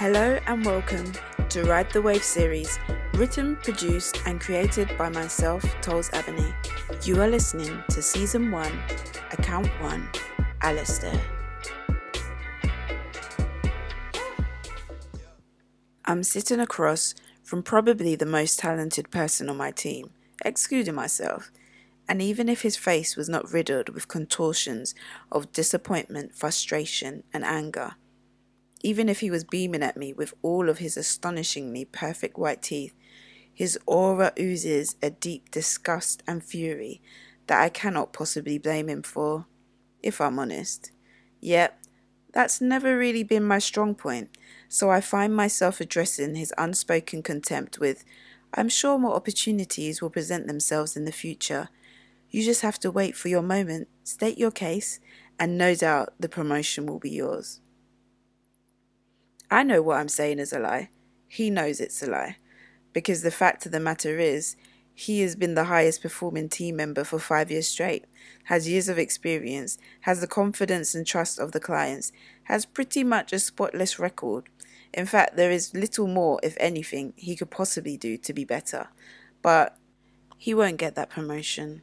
Hello and welcome to Ride the Wave series, written, produced, and created by myself, Toles Ebony. You are listening to Season 1, Account 1, Alistair. I'm sitting across from probably the most talented person on my team, excluding myself, and even if his face was not riddled with contortions of disappointment, frustration, and anger, even if he was beaming at me with all of his astonishingly perfect white teeth, his aura oozes a deep disgust and fury that I cannot possibly blame him for, if I'm honest. Yet, that's never really been my strong point, so I find myself addressing his unspoken contempt with, I'm sure more opportunities will present themselves in the future. You just have to wait for your moment, state your case, and no doubt the promotion will be yours. I know what I'm saying is a lie. He knows it's a lie. Because the fact of the matter is, he has been the highest performing team member for five years straight, has years of experience, has the confidence and trust of the clients, has pretty much a spotless record. In fact, there is little more, if anything, he could possibly do to be better. But he won't get that promotion.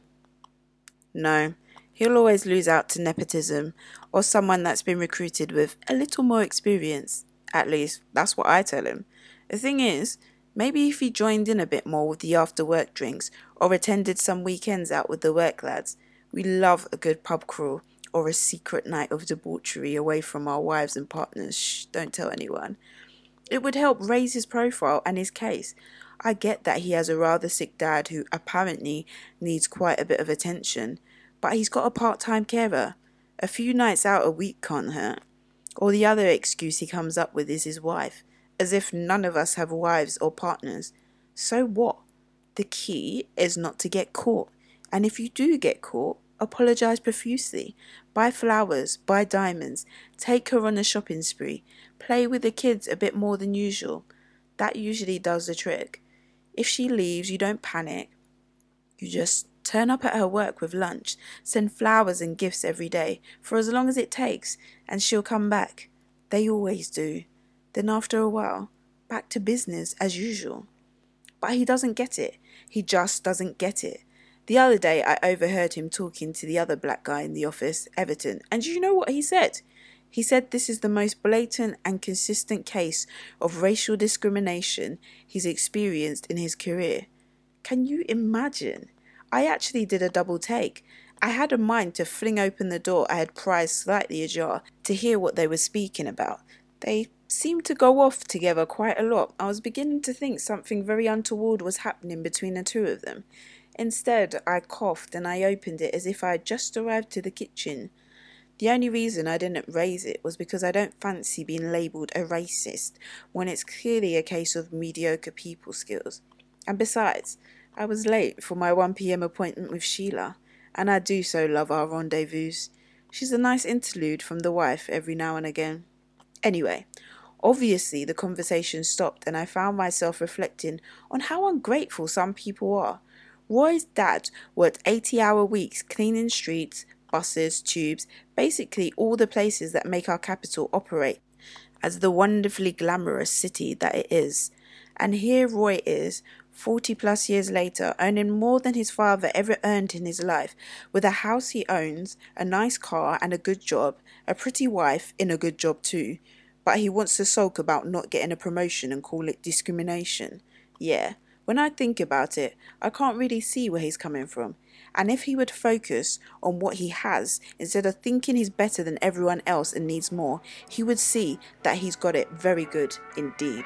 No, he'll always lose out to nepotism or someone that's been recruited with a little more experience. At least, that's what I tell him. The thing is, maybe if he joined in a bit more with the after work drinks or attended some weekends out with the work lads, we love a good pub crawl or a secret night of debauchery away from our wives and partners. Shh, don't tell anyone. It would help raise his profile and his case. I get that he has a rather sick dad who apparently needs quite a bit of attention, but he's got a part time carer. A few nights out a week can't hurt. Or the other excuse he comes up with is his wife, as if none of us have wives or partners. So what? The key is not to get caught. And if you do get caught, apologize profusely. Buy flowers, buy diamonds, take her on a shopping spree, play with the kids a bit more than usual. That usually does the trick. If she leaves, you don't panic. You just Turn up at her work with lunch, send flowers and gifts every day, for as long as it takes, and she'll come back. They always do. Then, after a while, back to business as usual. But he doesn't get it. He just doesn't get it. The other day, I overheard him talking to the other black guy in the office, Everton, and do you know what he said? He said this is the most blatant and consistent case of racial discrimination he's experienced in his career. Can you imagine? I actually did a double take. I had a mind to fling open the door I had prized slightly ajar to hear what they were speaking about. They seemed to go off together quite a lot. I was beginning to think something very untoward was happening between the two of them. Instead, I coughed and I opened it as if I had just arrived to the kitchen. The only reason I didn't raise it was because I don't fancy being labelled a racist when it's clearly a case of mediocre people skills. And besides, I was late for my 1pm appointment with Sheila, and I do so love our rendezvous. She's a nice interlude from the wife every now and again. Anyway, obviously the conversation stopped, and I found myself reflecting on how ungrateful some people are. Roy's dad worked 80 hour weeks cleaning streets, buses, tubes, basically all the places that make our capital operate as the wonderfully glamorous city that it is. And here Roy is, 40 plus years later, earning more than his father ever earned in his life, with a house he owns, a nice car, and a good job, a pretty wife in a good job too. But he wants to sulk about not getting a promotion and call it discrimination. Yeah, when I think about it, I can't really see where he's coming from. And if he would focus on what he has instead of thinking he's better than everyone else and needs more, he would see that he's got it very good indeed.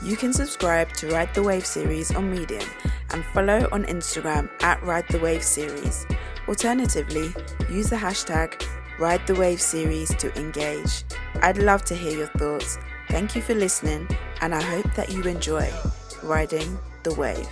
You can subscribe to Ride the Wave series on Medium and follow on Instagram at Ride the Wave series. Alternatively, use the hashtag Ride the Wave series to engage. I'd love to hear your thoughts. Thank you for listening, and I hope that you enjoy riding the wave.